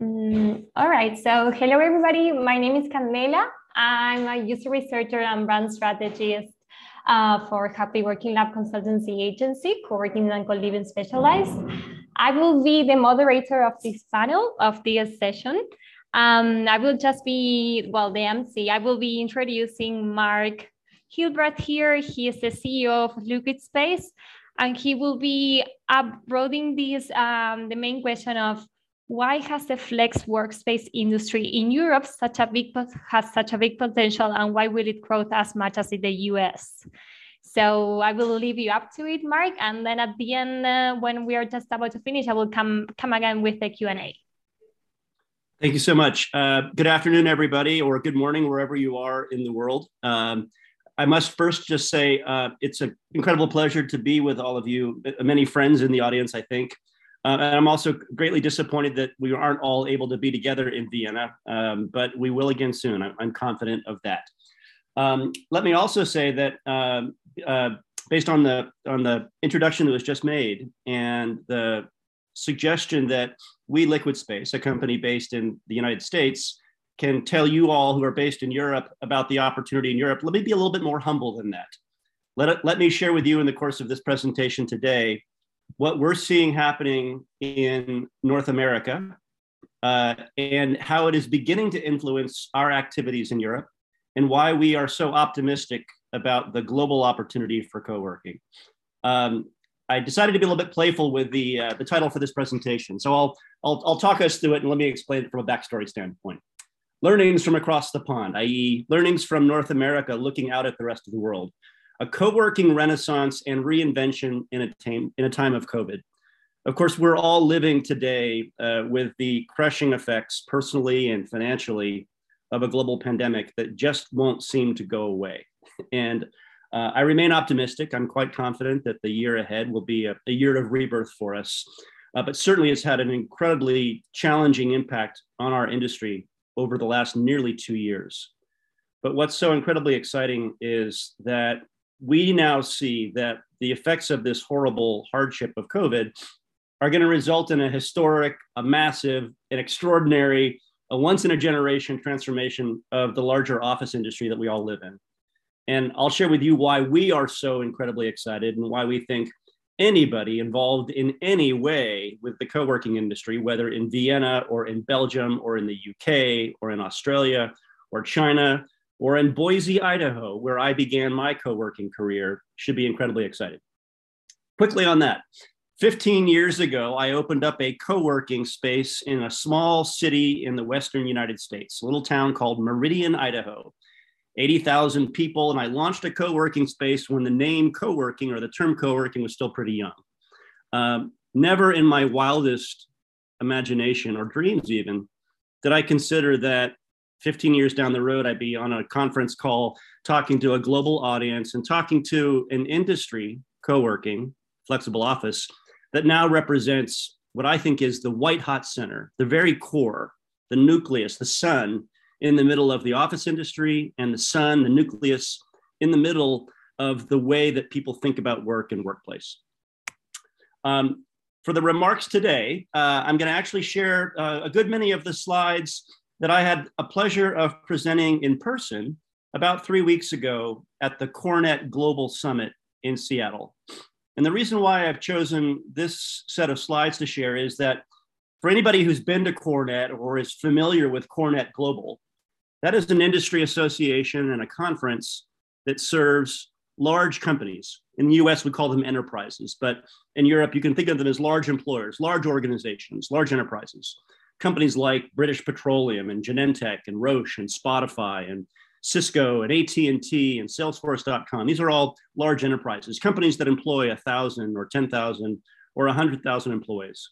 Mm, all right, so hello everybody. My name is Candela. I'm a user researcher and brand strategist uh, for Happy Working Lab Consultancy Agency, co-working and co-living specialized. I will be the moderator of this panel, of this session. Um, I will just be, well, the MC. I will be introducing Mark Hildreth here. He is the CEO of Liquid Space, and he will be uploading this, um, the main question of why has the flex workspace industry in Europe such a big has such a big potential and why will it grow as much as in the US? So I will leave you up to it, Mark, and then at the end, uh, when we are just about to finish, I will come come again with the Q and A. Thank you so much. Uh, good afternoon, everybody, or good morning, wherever you are in the world. Um, I must first just say uh, it's an incredible pleasure to be with all of you, many friends in the audience, I think. Uh, and I'm also greatly disappointed that we aren't all able to be together in Vienna, um, but we will again soon. I'm, I'm confident of that. Um, let me also say that um, uh, based on the on the introduction that was just made and the suggestion that we Liquid Space, a company based in the United States, can tell you all who are based in Europe about the opportunity in Europe. Let me be a little bit more humble than that. Let, it, let me share with you in the course of this presentation today what we're seeing happening in North America uh, and how it is beginning to influence our activities in Europe and why we are so optimistic about the global opportunity for co-working. Um, I decided to be a little bit playful with the, uh, the title for this presentation. So I'll, I'll, I'll talk us through it and let me explain it from a backstory standpoint. Learnings from across the pond, i.e. learnings from North America looking out at the rest of the world a co-working renaissance and reinvention in a, time, in a time of COVID. Of course, we're all living today uh, with the crushing effects personally and financially of a global pandemic that just won't seem to go away. And uh, I remain optimistic. I'm quite confident that the year ahead will be a, a year of rebirth for us. Uh, but certainly, it's had an incredibly challenging impact on our industry over the last nearly two years. But what's so incredibly exciting is that we now see that the effects of this horrible hardship of COVID are going to result in a historic, a massive, an extraordinary, a once in a generation transformation of the larger office industry that we all live in. And I'll share with you why we are so incredibly excited and why we think anybody involved in any way with the co working industry, whether in Vienna or in Belgium or in the UK or in Australia or China or in Boise, Idaho, where I began my co working career, should be incredibly excited. Quickly on that 15 years ago, I opened up a co working space in a small city in the Western United States, a little town called Meridian, Idaho. 80,000 people, and I launched a co working space when the name co working or the term co working was still pretty young. Um, never in my wildest imagination or dreams, even, did I consider that 15 years down the road, I'd be on a conference call talking to a global audience and talking to an industry co working, flexible office that now represents what I think is the white hot center, the very core, the nucleus, the sun in the middle of the office industry, and the sun, the nucleus in the middle of the way that people think about work and workplace. Um, for the remarks today, uh, I'm going to actually share uh, a good many of the slides that I had a pleasure of presenting in person about three weeks ago at the CoreNet Global Summit in Seattle. And the reason why I've chosen this set of slides to share is that for anybody who's been to CoreNet or is familiar with CoreNet Global, that is an industry association and a conference that serves large companies. In the US, we call them enterprises, but in Europe, you can think of them as large employers, large organizations, large enterprises companies like British Petroleum and Genentech and Roche and Spotify and Cisco and AT&T and Salesforce.com. These are all large enterprises, companies that employ a thousand or 10,000 or 100,000 employees.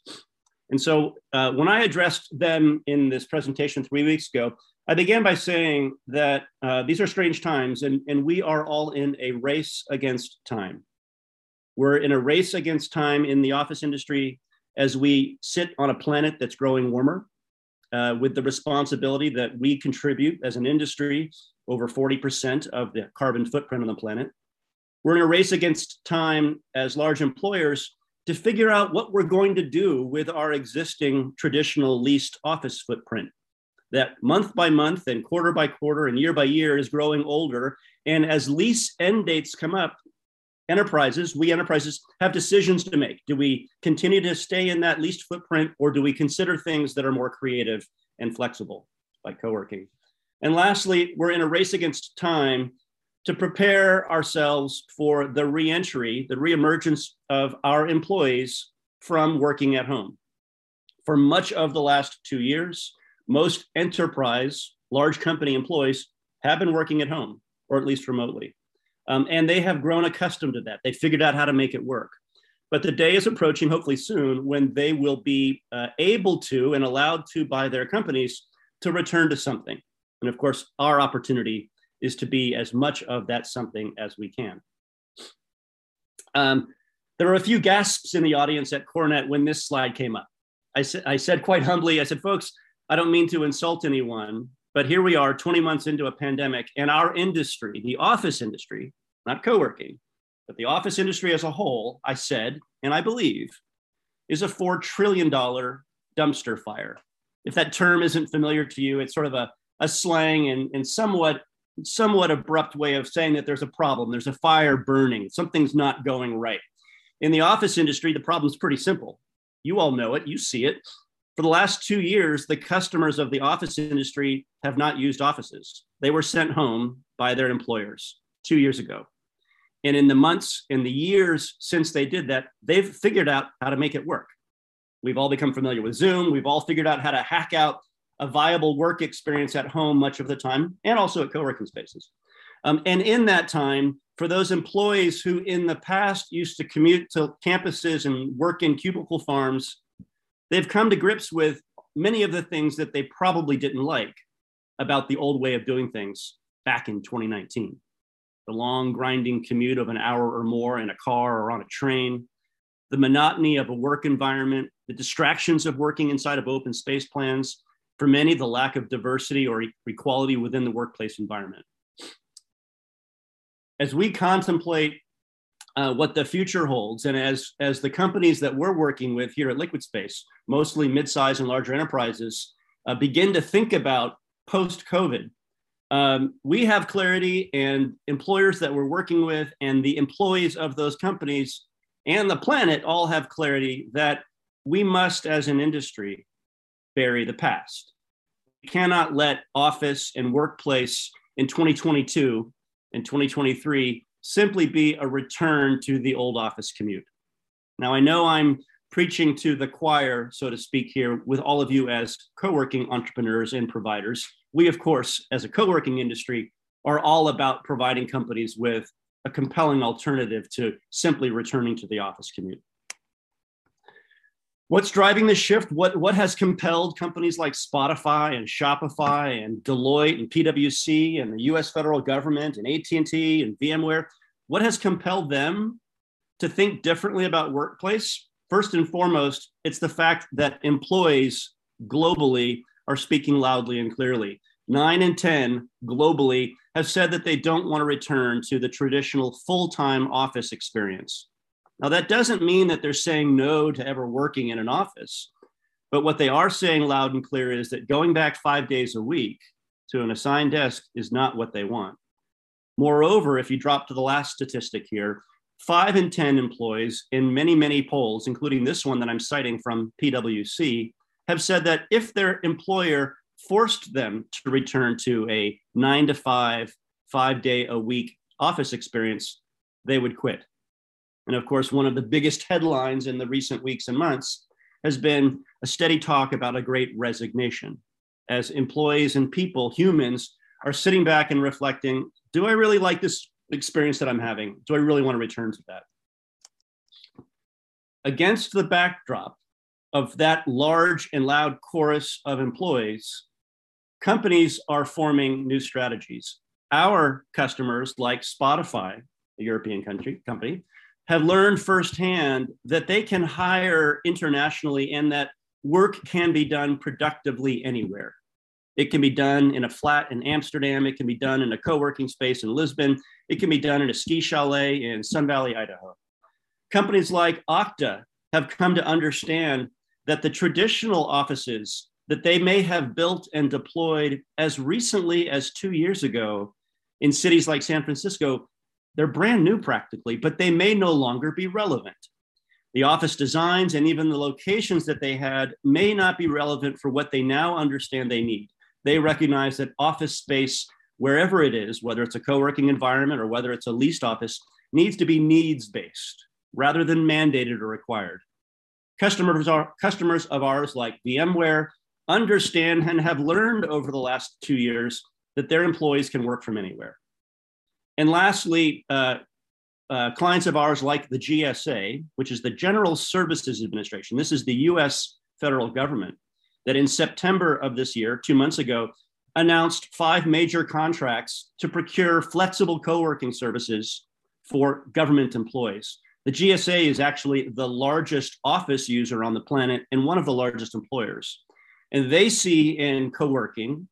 And so uh, when I addressed them in this presentation three weeks ago, I began by saying that uh, these are strange times and, and we are all in a race against time. We're in a race against time in the office industry as we sit on a planet that's growing warmer uh, with the responsibility that we contribute as an industry over 40% of the carbon footprint on the planet. We're in a race against time as large employers to figure out what we're going to do with our existing traditional leased office footprint that month by month and quarter by quarter and year by year is growing older. And as lease end dates come up, enterprises, we enterprises have decisions to make. Do we continue to stay in that leased footprint or do we consider things that are more creative and flexible, like co working? And lastly, we're in a race against time to prepare ourselves for the reentry, the reemergence of our employees from working at home. For much of the last two years, most enterprise, large company employees have been working at home, or at least remotely. Um, and they have grown accustomed to that. They figured out how to make it work. But the day is approaching, hopefully soon, when they will be uh, able to and allowed to by their companies to return to something. And of course, our opportunity is to be as much of that something as we can. Um, there were a few gasps in the audience at CoreNet when this slide came up. I, sa- I said quite humbly, I said, folks, I don't mean to insult anyone, but here we are 20 months into a pandemic, and our industry, the office industry, not co working, but the office industry as a whole, I said, and I believe, is a $4 trillion dumpster fire. If that term isn't familiar to you, it's sort of a, a slang and, and somewhat somewhat abrupt way of saying that there's a problem, there's a fire burning, something's not going right. In the office industry, the problem's pretty simple. You all know it, you see it. For the last two years, the customers of the office industry have not used offices. They were sent home by their employers two years ago. And in the months, in the years since they did that, they've figured out how to make it work. We've all become familiar with Zoom. We've all figured out how to hack out a viable work experience at home much of the time and also at co-working spaces. Um, and in that time, for those employees who in the past used to commute to campuses and work in cubicle farms, they've come to grips with many of the things that they probably didn't like about the old way of doing things back in 2019. The long grinding commute of an hour or more in a car or on a train, the monotony of a work environment, the distractions of working inside of open space plans, for many, the lack of diversity or equality within the workplace environment. As we contemplate uh, what the future holds, and as, as the companies that we're working with here at Liquid Space, mostly mid-sized and larger enterprises, uh, begin to think about post-COVID, um, we have clarity and employers that we're working with and the employees of those companies and the planet all have clarity that we must, as an industry, bury the past. We cannot let office and workplace in 2022 and 2023 simply be a return to the old office commute. Now, I know I'm preaching to the choir, so to speak, here with all of you as co working entrepreneurs and providers. We, of course, as a co working industry, are all about providing companies with a compelling alternative to simply returning to the office commute. What's driving the shift? What, what has compelled companies like Spotify and Shopify and Deloitte and PwC and the US federal government and AT&T and VMware? What has compelled them to think differently about workplace? First and foremost, it's the fact that employees globally are speaking loudly and clearly. Nine in 10 globally have said that they don't want to return to the traditional full time office experience. Now, that doesn't mean that they're saying no to ever working in an office, but what they are saying loud and clear is that going back five days a week to an assigned desk is not what they want. Moreover, if you drop to the last statistic here, five in 10 employees in many, many polls, including this one that I'm citing from PwC, have said that if their employer forced them to return to a nine to five, five day a week office experience, they would quit. And of course, one of the biggest headlines in the recent weeks and months has been a steady talk about a great resignation as employees and people, humans, are sitting back and reflecting do I really like this experience that I'm having? Do I really want to return to that? Against the backdrop of that large and loud chorus of employees, companies are forming new strategies. Our customers, like Spotify, a European country company, have learned firsthand that they can hire internationally and that work can be done productively anywhere. It can be done in a flat in Amsterdam. It can be done in a co working space in Lisbon. It can be done in a ski chalet in Sun Valley, Idaho. Companies like Okta have come to understand that the traditional offices that they may have built and deployed as recently as two years ago in cities like San Francisco, they're brand new practically, but they may no longer be relevant. The office designs and even the locations that they had may not be relevant for what they now understand they need. They recognize that office space, wherever it is, whether it's a co working environment or whether it's a leased office, needs to be needs based rather than mandated or required. Customers, are, customers of ours like VMware understand and have learned over the last two years that their employees can work from anywhere. And lastly, uh, uh, clients of ours like the GSA, which is the General Services Administration, this is the US federal government, that in September of this year, two months ago, announced five major contracts to procure flexible co working services for government employees. The GSA is actually the largest office user on the planet and one of the largest employers. And they see in co working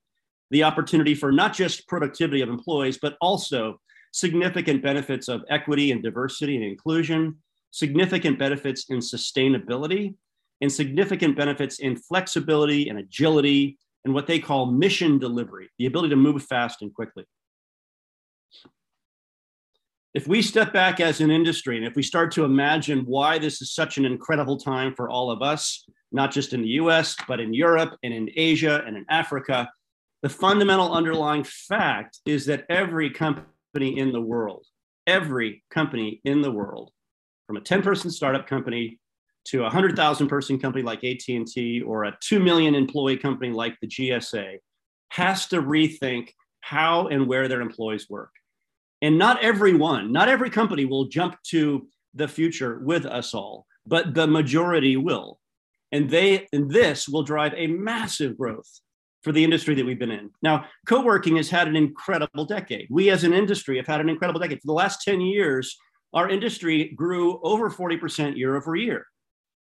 the opportunity for not just productivity of employees, but also significant benefits of equity and diversity and inclusion, significant benefits in sustainability, and significant benefits in flexibility and agility and what they call mission delivery, the ability to move fast and quickly. If we step back as an industry and if we start to imagine why this is such an incredible time for all of us, not just in the US, but in Europe and in Asia and in Africa, the fundamental underlying fact is that every company in the world, every company in the world, from a 10 person startup company to a 100,000 person company like AT&T or a 2 million employee company like the GSA has to rethink how and where their employees work. And not everyone, not every company will jump to the future with us all, but the majority will. And they and this will drive a massive growth for the industry that we've been in. Now, co-working has had an incredible decade. We as an industry have had an incredible decade. For the last 10 years, our industry grew over 40% year over year.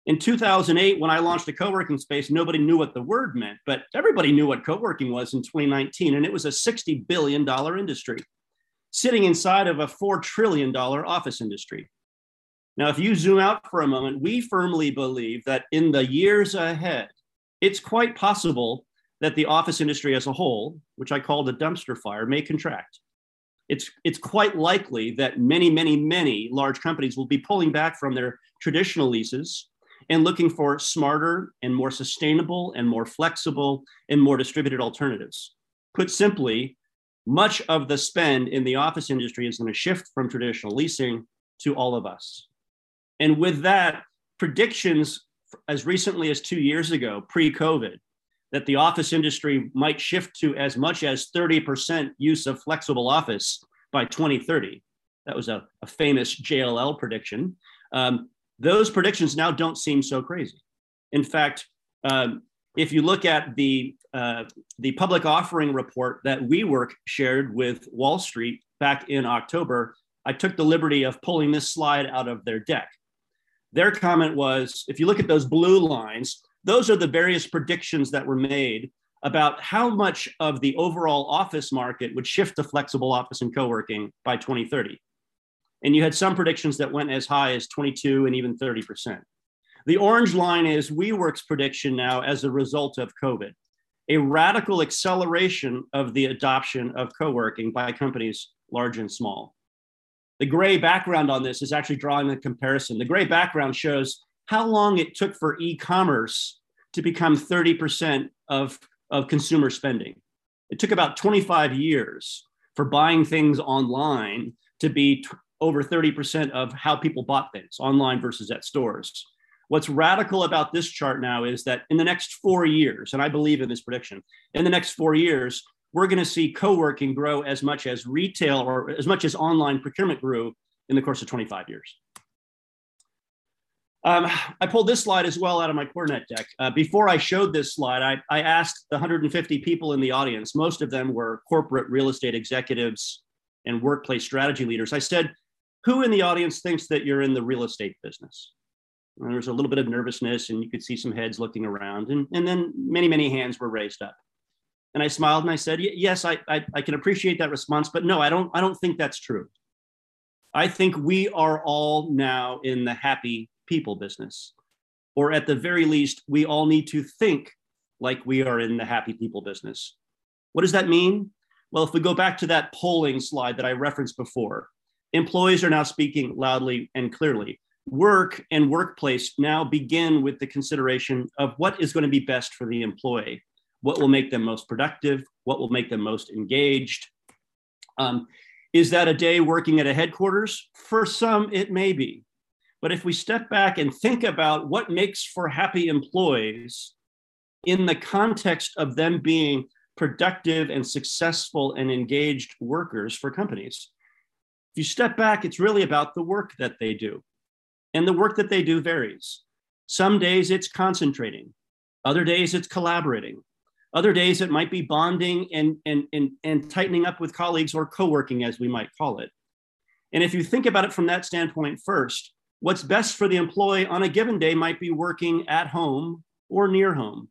In 2008, when I launched a co-working space, nobody knew what the word meant, but everybody knew what co-working was in 2019, and it was a $60 billion industry sitting inside of a $4 trillion office industry. Now, if you zoom out for a moment, we firmly believe that in the years ahead, it's quite possible that the office industry as a whole, which I call the dumpster fire, may contract. It's, it's quite likely that many, many, many large companies will be pulling back from their traditional leases and looking for smarter and more sustainable and more flexible and more distributed alternatives. Put simply, much of the spend in the office industry is going to shift from traditional leasing to all of us. And with that, predictions as recently as two years ago, pre COVID, that the office industry might shift to as much as 30% use of flexible office by 2030. That was a, a famous JLL prediction. Um, those predictions now don't seem so crazy. In fact, um, if you look at the uh, the public offering report that WeWork shared with Wall Street back in October, I took the liberty of pulling this slide out of their deck. Their comment was if you look at those blue lines, those are the various predictions that were made about how much of the overall office market would shift to flexible office and co working by 2030. And you had some predictions that went as high as 22 and even 30%. The orange line is WeWork's prediction now as a result of COVID, a radical acceleration of the adoption of co working by companies large and small. The gray background on this is actually drawing a comparison. The gray background shows how long it took for e-commerce to become 30% of, of consumer spending. It took about 25 years for buying things online to be t- over 30% of how people bought things online versus at stores. What's radical about this chart now is that in the next four years, and I believe in this prediction, in the next four years, we're going to see co-working grow as much as retail or as much as online procurement grew in the course of 25 years. Um, I pulled this slide as well out of my CoreNet deck. Uh, before I showed this slide, I, I, asked the 150 people in the audience, most of them were corporate real estate executives and workplace strategy leaders. I said, who in the audience thinks that you're in the real estate business? And there was a little bit of nervousness and you could see some heads looking around and, and then many, many hands were raised up. And I smiled and I said, yes, I, I, I can appreciate that response, but no, I don't, I don't think that's true. I think we are all now in the happy people business. or at the very least, we all need to think like we are in the happy people business. What does that mean? Well, if we go back to that polling slide that I referenced before, employees are now speaking loudly and clearly. Work and workplace now begin with the consideration of what is going to be best for the employee, what will make them most productive, what will make them most engaged. Um, is that a day working at a headquarters? For some, it may be. But if we step back and think about what makes for happy employees in the context of them being productive and successful and engaged workers for companies, if you step back, it's really about the work that they do. And the work that they do varies. Some days it's concentrating, other days it's collaborating, other days it might be bonding and, and, and, and tightening up with colleagues or co working, as we might call it. And if you think about it from that standpoint first, what's best for the employee on a given day might be working at home or near home.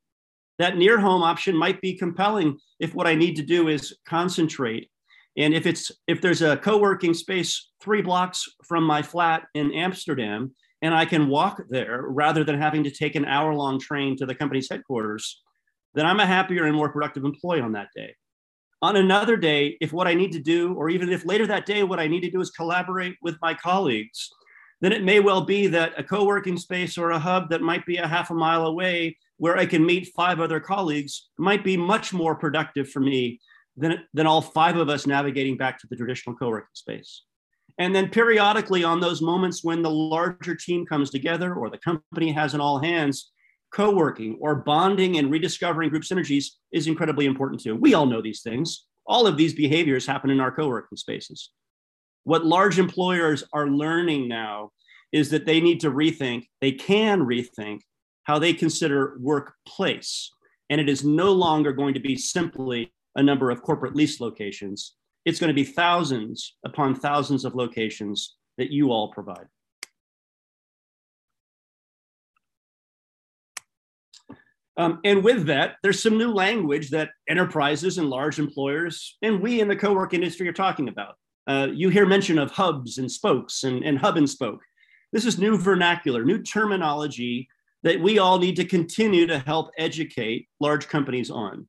That near home option might be compelling if what I need to do is concentrate. And if it's if there's a co-working space three blocks from my flat in Amsterdam, and I can walk there rather than having to take an hour-long train to the company's headquarters, then I'm a happier and more productive employee on that day. On another day, if what I need to do, or even if later that day, what I need to do is collaborate with my colleagues, then it may well be that a co working space or a hub that might be a half a mile away where I can meet five other colleagues might be much more productive for me than, than all five of us navigating back to the traditional co working space. And then periodically, on those moments when the larger team comes together or the company has an all hands, co working or bonding and rediscovering group synergies is incredibly important too. We all know these things. All of these behaviors happen in our co working spaces. What large employers are learning now is that they need to rethink, they can rethink how they consider workplace. And it is no longer going to be simply a number of corporate lease locations. It's going to be thousands upon thousands of locations that you all provide. Um, and with that, there's some new language that enterprises and large employers and we in the co-work industry are talking about. Uh, you hear mention of hubs and spokes and, and hub and spoke. This is new vernacular, new terminology that we all need to continue to help educate large companies on.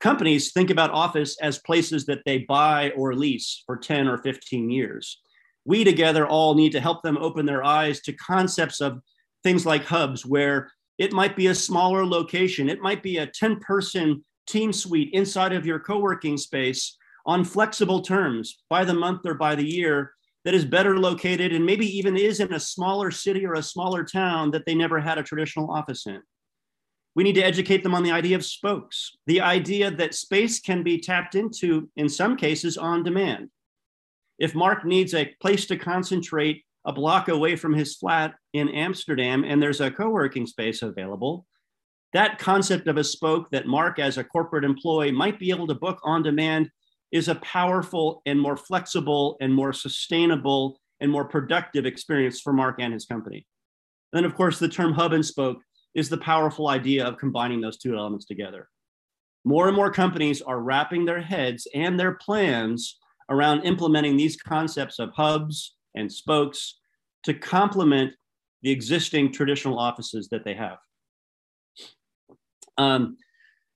Companies think about office as places that they buy or lease for 10 or 15 years. We together all need to help them open their eyes to concepts of things like hubs where it might be a smaller location. It might be a 10 person team suite inside of your co working space on flexible terms by the month or by the year that is better located and maybe even is in a smaller city or a smaller town that they never had a traditional office in. We need to educate them on the idea of spokes, the idea that space can be tapped into in some cases on demand. If Mark needs a place to concentrate a block away from his flat in Amsterdam and there's a co working space available, that concept of a spoke that Mark, as a corporate employee, might be able to book on demand is a powerful and more flexible and more sustainable and more productive experience for Mark and his company. And then, of course, the term hub and spoke is the powerful idea of combining those two elements together. More and more companies are wrapping their heads and their plans around implementing these concepts of hubs and spokes to complement the existing traditional offices that they have. Um,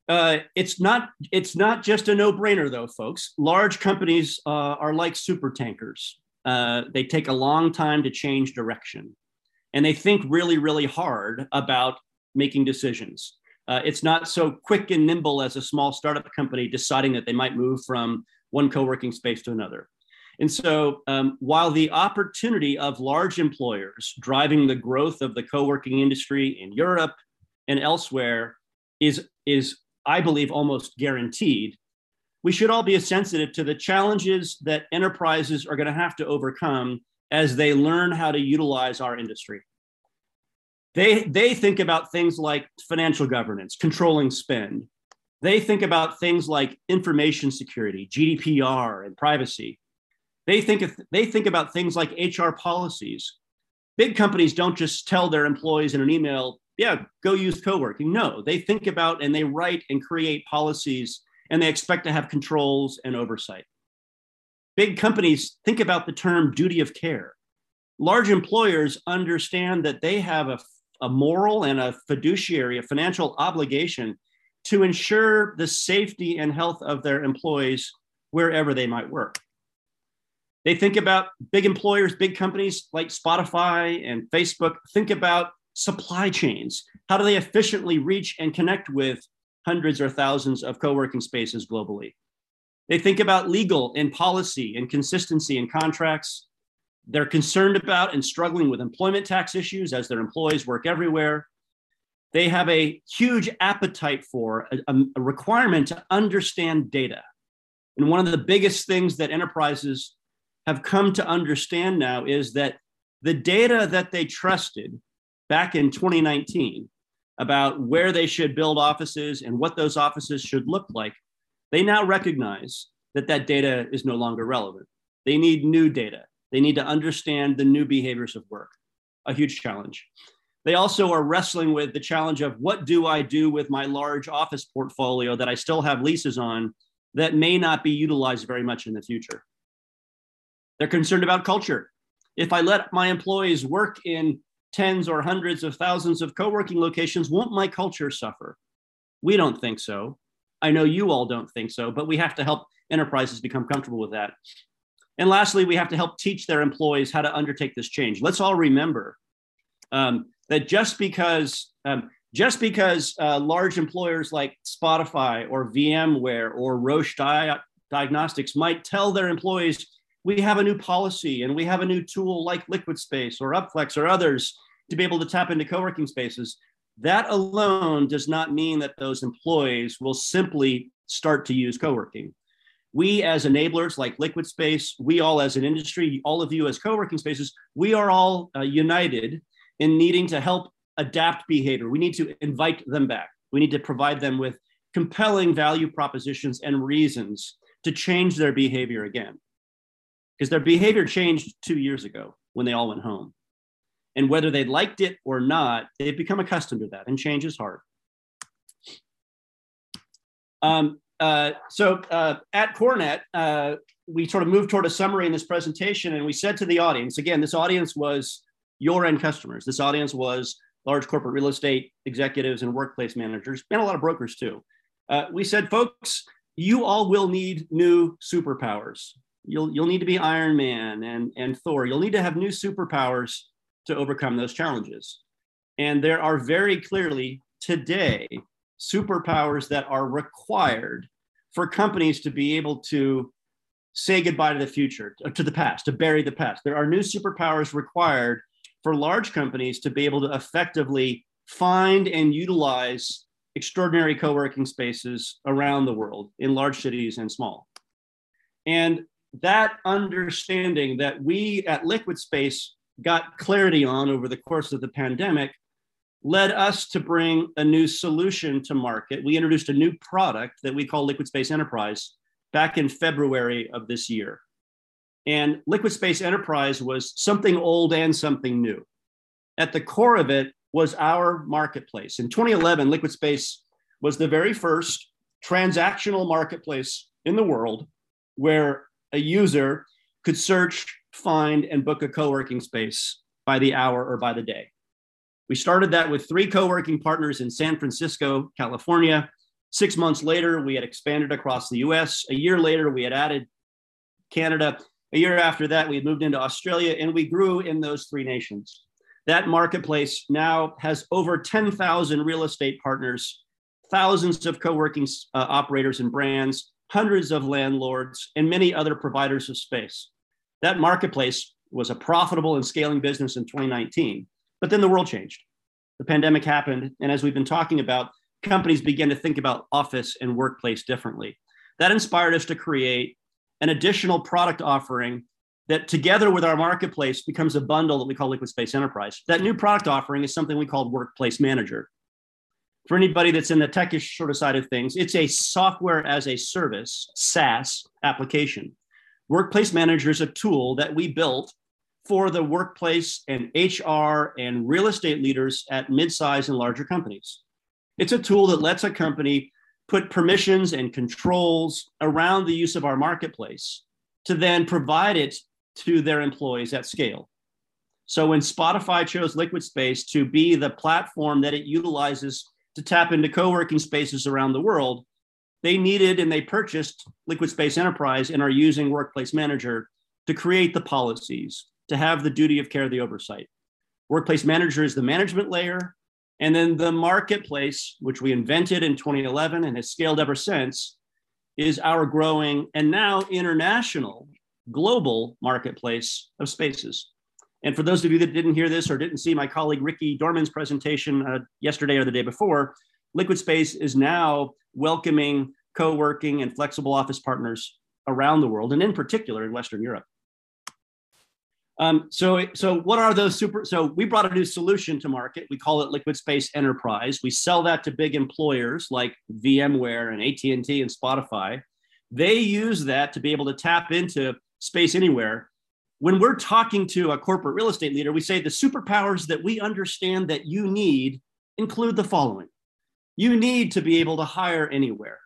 uh, it's not it's not just a no-brainer though, folks. Large companies uh, are like super tankers. Uh, they take a long time to change direction, and they think really, really hard about making decisions. Uh, it's not so quick and nimble as a small startup company deciding that they might move from one co-working space to another. And so, um, while the opportunity of large employers driving the growth of the co working industry in Europe and elsewhere is, is, I believe, almost guaranteed, we should all be sensitive to the challenges that enterprises are going to have to overcome as they learn how to utilize our industry. They, they think about things like financial governance, controlling spend. They think about things like information security, GDPR, and privacy. They think if they think about things like HR policies. Big companies don't just tell their employees in an email, yeah, go use co-working. No, they think about and they write and create policies and they expect to have controls and oversight. Big companies think about the term duty of care. Large employers understand that they have a a moral and a fiduciary, a financial obligation to ensure the safety and health of their employees wherever they might work. They think about big employers, big companies like Spotify and Facebook, think about supply chains. How do they efficiently reach and connect with hundreds or thousands of co working spaces globally? They think about legal and policy and consistency in contracts. They're concerned about and struggling with employment tax issues as their employees work everywhere. They have a huge appetite for a, a requirement to understand data. And one of the biggest things that enterprises have come to understand now is that the data that they trusted back in 2019 about where they should build offices and what those offices should look like, they now recognize that that data is no longer relevant. They need new data. They need to understand the new behaviors of work, a huge challenge. They also are wrestling with the challenge of what do I do with my large office portfolio that I still have leases on that may not be utilized very much in the future. They're concerned about culture. If I let my employees work in tens or hundreds of thousands of co working locations, won't my culture suffer? We don't think so. I know you all don't think so, but we have to help enterprises become comfortable with that. And lastly, we have to help teach their employees how to undertake this change. Let's all remember um, that just because um, just because uh, large employers like Spotify or VMware or Roche Di- Diagnostics might tell their employees, we have a new policy and we have a new tool like Liquid Space or Upflex or others to be able to tap into co working spaces. That alone does not mean that those employees will simply start to use co working. We, as enablers like Liquid Space, we all as an industry, all of you as co working spaces, we are all uh, united in needing to help adapt behavior. We need to invite them back. We need to provide them with compelling value propositions and reasons to change their behavior again. Because their behavior changed two years ago when they all went home. And whether they liked it or not, they've become accustomed to that, and change is hard. Um, uh, so uh, at CoreNet, uh, we sort of moved toward a summary in this presentation, and we said to the audience again, this audience was your end customers. This audience was large corporate real estate executives and workplace managers, and a lot of brokers too. Uh, we said, folks, you all will need new superpowers. You'll, you'll need to be Iron Man and, and Thor. You'll need to have new superpowers to overcome those challenges. And there are very clearly today superpowers that are required for companies to be able to say goodbye to the future, uh, to the past, to bury the past. There are new superpowers required for large companies to be able to effectively find and utilize extraordinary co working spaces around the world in large cities and small. And that understanding that we at Liquid Space got clarity on over the course of the pandemic led us to bring a new solution to market. We introduced a new product that we call Liquid Space Enterprise back in February of this year. And Liquid Space Enterprise was something old and something new. At the core of it was our marketplace. In 2011, Liquid Space was the very first transactional marketplace in the world where a user could search find and book a co working space by the hour or by the day. We started that with three co working partners in San Francisco, California. Six months later, we had expanded across the US. A year later, we had added Canada. A year after that, we had moved into Australia and we grew in those three nations. That marketplace now has over 10,000 real estate partners, thousands of co working uh, operators and brands, hundreds of landlords, and many other providers of space. That marketplace was a profitable and scaling business in 2019. But then the world changed. The pandemic happened. And as we've been talking about, companies began to think about office and workplace differently. That inspired us to create an additional product offering that together with our marketplace becomes a bundle that we call Liquid Space Enterprise. That new product offering is something we call Workplace Manager. For anybody that's in the techish sort of side of things, it's a software as a service, SaaS application. Workplace Manager is a tool that we built for the workplace and HR and real estate leaders at midsize and larger companies. It's a tool that lets a company put permissions and controls around the use of our marketplace to then provide it to their employees at scale. So when Spotify chose Liquid Space to be the platform that it utilizes to tap into co-working spaces around the world, they needed and they purchased Liquid Space Enterprise and are using Workplace Manager to create the policies, to have the duty of care, the oversight. Workplace Manager is the management layer. And then the marketplace, which we invented in 2011 and has scaled ever since, is our growing and now international global marketplace of spaces. And for those of you that didn't hear this or didn't see my colleague Ricky Dorman's presentation uh, yesterday or the day before, Liquid Space is now welcoming co working and flexible office partners around the world, and in particular in Western Europe. Um, so, so what are those super? So we brought a new solution to market. We call it Liquid Space Enterprise. We sell that to big employers like VMware and AT and T and Spotify. They use that to be able to tap into space anywhere. When we're talking to a corporate real estate leader, we say the superpowers that we understand that you need include the following: you need to be able to hire anywhere.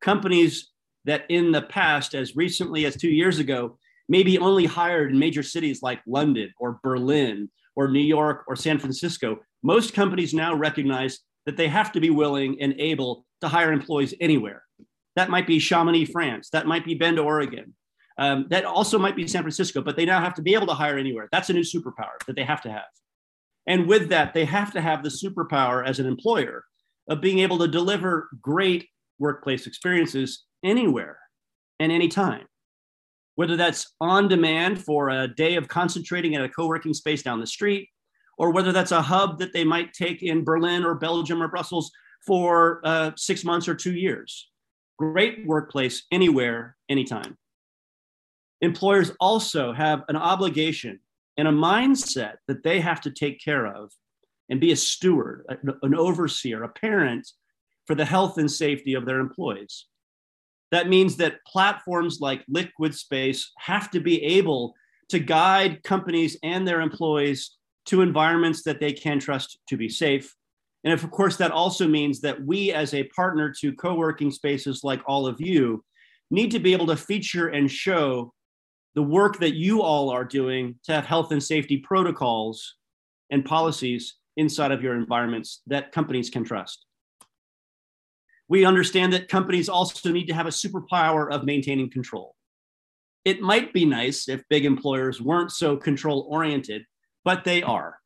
Companies that in the past, as recently as two years ago, maybe only hired in major cities like London or Berlin or New York or San Francisco, most companies now recognize that they have to be willing and able to hire employees anywhere. That might be Chamonix, France. That might be Bend, Oregon. Um, that also might be San Francisco, but they now have to be able to hire anywhere. That's a new superpower that they have to have. And with that, they have to have the superpower as an employer of being able to deliver great workplace experiences anywhere and anytime whether that's on demand for a day of concentrating at a co working space down the street, or whether that's a hub that they might take in Berlin or Belgium or Brussels for uh, six months or two years. Great workplace anywhere, anytime. Employers also have an obligation and a mindset that they have to take care of and be a steward, an overseer, a parent for the health and safety of their employees. That means that platforms like Liquid Space have to be able to guide companies and their employees to environments that they can trust to be safe. And if, of course, that also means that we, as a partner to co working spaces like all of you, need to be able to feature and show the work that you all are doing to have health and safety protocols and policies inside of your environments that companies can trust. We understand that companies also need to have a superpower of maintaining control. It might be nice if big employers weren't so control oriented, but they are.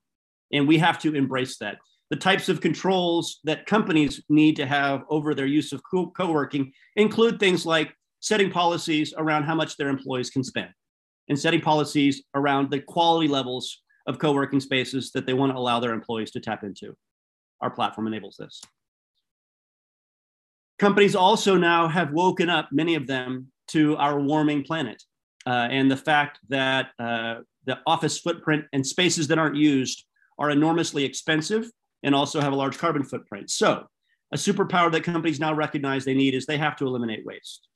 And we have to embrace that. The types of controls that companies need to have over their use of co working include things like setting policies around how much their employees can spend and setting policies around the quality levels of co working spaces that they want to allow their employees to tap into. Our platform enables this. Companies also now have woken up, many of them, to our warming planet uh, and the fact that uh, the office footprint and spaces that aren't used are enormously expensive and also have a large carbon footprint. So, a superpower that companies now recognize they need is they have to eliminate waste.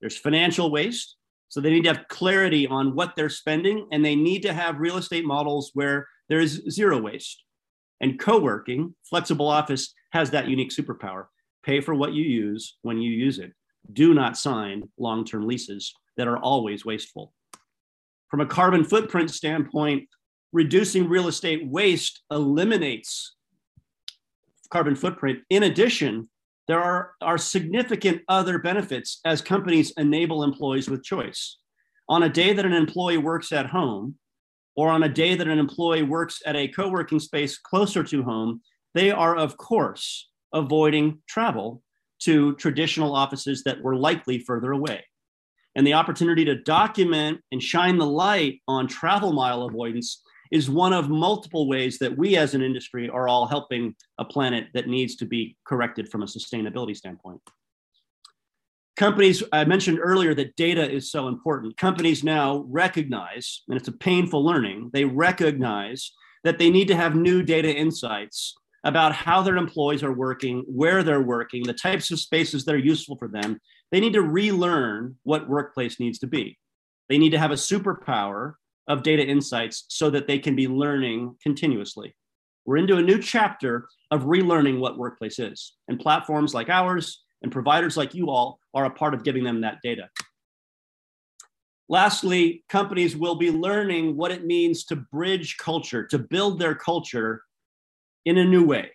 There's financial waste, so they need to have clarity on what they're spending, and they need to have real estate models where there is zero waste. And co working, flexible office has that unique superpower. Pay for what you use when you use it. Do not sign long term leases that are always wasteful. From a carbon footprint standpoint, reducing real estate waste eliminates carbon footprint. In addition, there are, are significant other benefits as companies enable employees with choice. On a day that an employee works at home, or on a day that an employee works at a co working space closer to home, they are, of course, avoiding travel to traditional offices that were likely further away. And the opportunity to document and shine the light on travel mile avoidance is one of multiple ways that we as an industry are all helping a planet that needs to be corrected from a sustainability standpoint. Companies, I mentioned earlier that data is so important. Companies now recognize, and it's a painful learning, they recognize that they need to have new data insights about how their employees are working, where they're working, the types of spaces that are useful for them. They need to relearn what workplace needs to be. They need to have a superpower of data insights so that they can be learning continuously. We're into a new chapter of relearning what workplace is, and platforms like ours and providers like you all are a part of giving them that data. Lastly, companies will be learning what it means to bridge culture, to build their culture in a new way.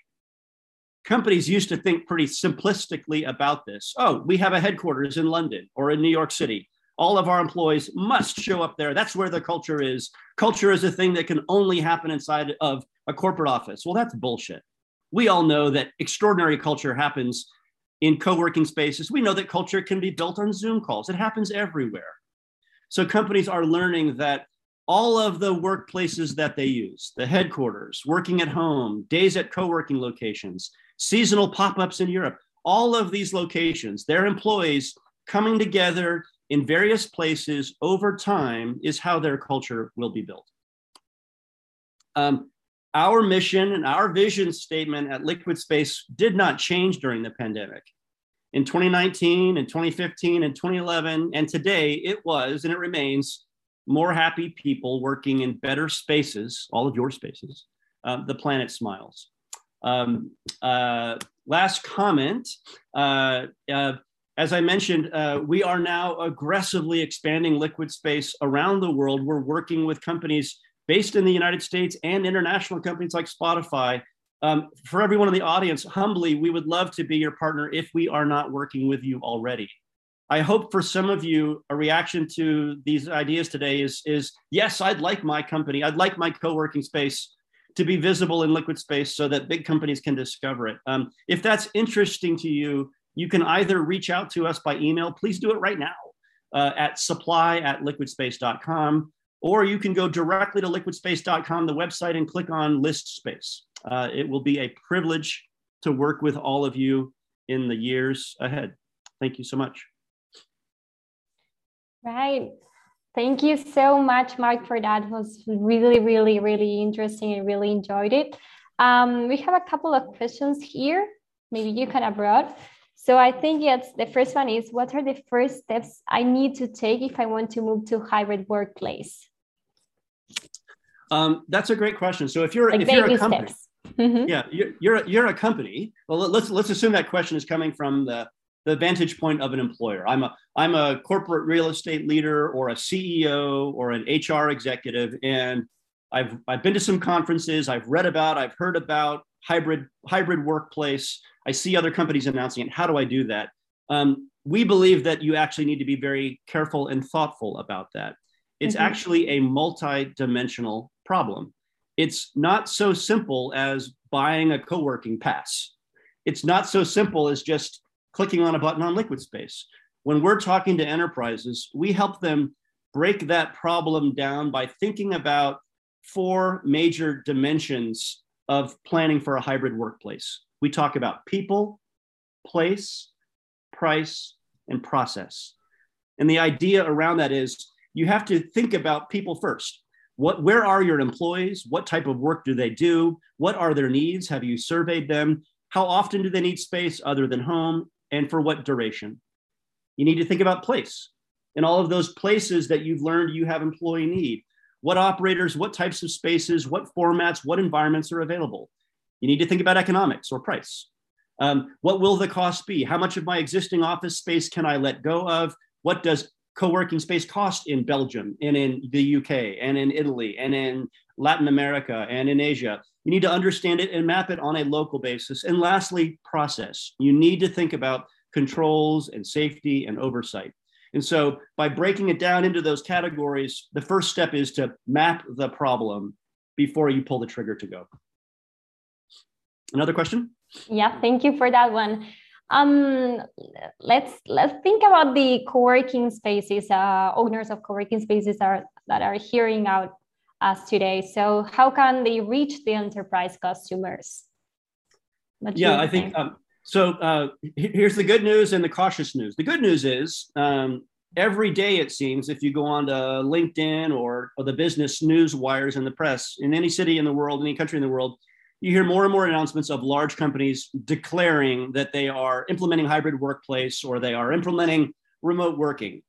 Companies used to think pretty simplistically about this. Oh, we have a headquarters in London or in New York City. All of our employees must show up there. That's where the culture is. Culture is a thing that can only happen inside of a corporate office. Well, that's bullshit. We all know that extraordinary culture happens in co working spaces. We know that culture can be built on Zoom calls, it happens everywhere. So companies are learning that all of the workplaces that they use, the headquarters, working at home, days at co working locations, seasonal pop ups in Europe, all of these locations, their employees coming together in various places over time is how their culture will be built. Um, our mission and our vision statement at Liquid Space did not change during the pandemic in 2019 and 2015 and 2011 and today it was and it remains more happy people working in better spaces all of your spaces uh, the planet smiles um, uh, last comment uh, uh as i mentioned uh, we are now aggressively expanding liquid space around the world we're working with companies based in the united states and international companies like spotify um, for everyone in the audience, humbly, we would love to be your partner if we are not working with you already. I hope for some of you, a reaction to these ideas today is, is yes, I'd like my company, I'd like my co working space to be visible in liquid space so that big companies can discover it. Um, if that's interesting to you, you can either reach out to us by email, please do it right now uh, at supply at liquidspace.com, or you can go directly to liquidspace.com, the website, and click on list space. Uh, it will be a privilege to work with all of you in the years ahead. Thank you so much. Right. Thank you so much, Mark, for that. It was really, really, really interesting. I really enjoyed it. Um, we have a couple of questions here. Maybe you can abroad. So I think yes, the first one is what are the first steps I need to take if I want to move to hybrid workplace? Um, that's a great question. So if you're like if you're a company. Mm-hmm. Yeah, you're, you're a, you're a company. Well, let's let's assume that question is coming from the the vantage point of an employer. I'm a I'm a corporate real estate leader or a CEO or an HR executive, and I've I've been to some conferences. I've read about. I've heard about hybrid hybrid workplace. I see other companies announcing it. How do I do that? Um, we believe that you actually need to be very careful and thoughtful about that. It's mm-hmm. actually a multi-dimensional problem. It's not so simple as buying a co working pass. It's not so simple as just clicking on a button on Liquid Space. When we're talking to enterprises, we help them break that problem down by thinking about four major dimensions of planning for a hybrid workplace. We talk about people, place, price, and process. And the idea around that is you have to think about people first. What where are your employees? What type of work do they do? What are their needs? Have you surveyed them? How often do they need space other than home? And for what duration? You need to think about place. In all of those places that you've learned you have employee need. What operators what types of spaces what formats what environments are available you need to think about economics or price um, what will the cost be how much of my existing office space can i let go of what does co-working space cost in Belgium and in the UK and in Italy and in Latin America and in Asia. You need to understand it and map it on a local basis. And lastly, process. You need to think about controls and safety and oversight. And so by breaking it down into those categories, the first step is to map the problem before you pull the trigger to go. Another question? Yeah, thank you for that one. Um, let's let's think about the co-working spaces. Uh, owners of co-working spaces are that are hearing out us today. So how can they reach the enterprise customers? yeah, I think, think um, so. Uh, here's the good news and the cautious news. The good news is um, every day it seems if you go on to LinkedIn or, or the business news wires in the press in any city in the world, any country in the world, you hear more and more announcements of large companies declaring that they are implementing hybrid workplace or they are implementing remote working.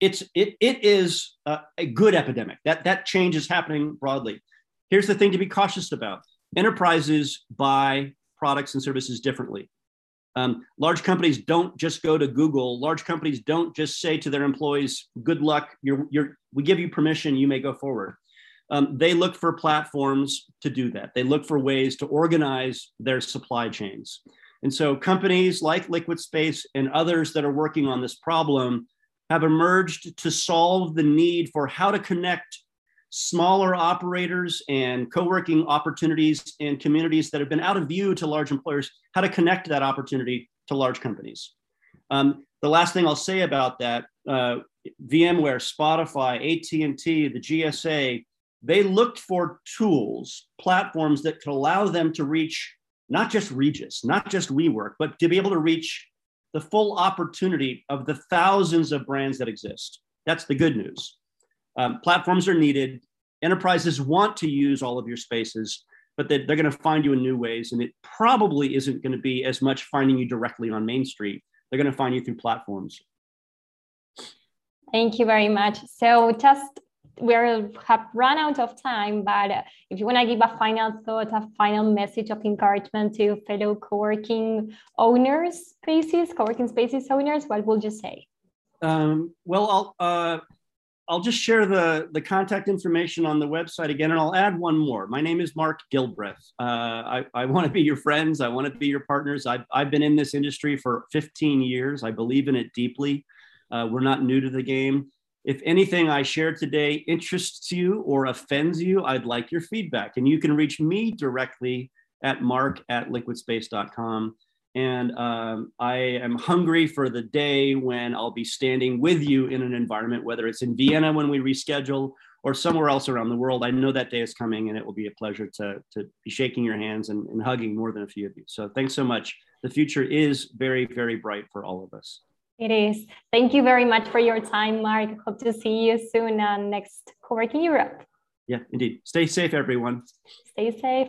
It's it it is a, a good epidemic. That that change is happening broadly. Here's the thing to be cautious about: enterprises buy products and services differently. Um, large companies don't just go to Google. Large companies don't just say to their employees, "Good luck. You're, you're, we give you permission. You may go forward." Um, they look for platforms to do that. They look for ways to organize their supply chains. And so, companies like Liquid Space and others that are working on this problem have emerged to solve the need for how to connect smaller operators and co-working opportunities in communities that have been out of view to large employers, how to connect that opportunity to large companies. Um, the last thing I'll say about that, uh, VMware, Spotify, AT&T, the GSA, they looked for tools, platforms that could allow them to reach not just Regus, not just WeWork, but to be able to reach the full opportunity of the thousands of brands that exist. That's the good news. Um, platforms are needed. Enterprises want to use all of your spaces, but they, they're going to find you in new ways. And it probably isn't going to be as much finding you directly on Main Street. They're going to find you through platforms. Thank you very much. So just we have run out of time, but if you want to give a final thought, a final message of encouragement to fellow co-working owners, spaces, co-working spaces owners, what would you say? Um, well, I'll uh, I'll just share the, the contact information on the website again, and I'll add one more. My name is Mark Gilbreath. Uh, I, I want to be your friends. I want to be your partners. I've, I've been in this industry for 15 years. I believe in it deeply. Uh, we're not new to the game. If anything I share today interests you or offends you, I'd like your feedback. And you can reach me directly at mark at liquidspace.com. And um, I am hungry for the day when I'll be standing with you in an environment, whether it's in Vienna when we reschedule or somewhere else around the world. I know that day is coming and it will be a pleasure to, to be shaking your hands and, and hugging more than a few of you. So thanks so much. The future is very, very bright for all of us. It is. Thank you very much for your time, Mark. Hope to see you soon on next Co-working Europe. Yeah, indeed. Stay safe, everyone. Stay safe.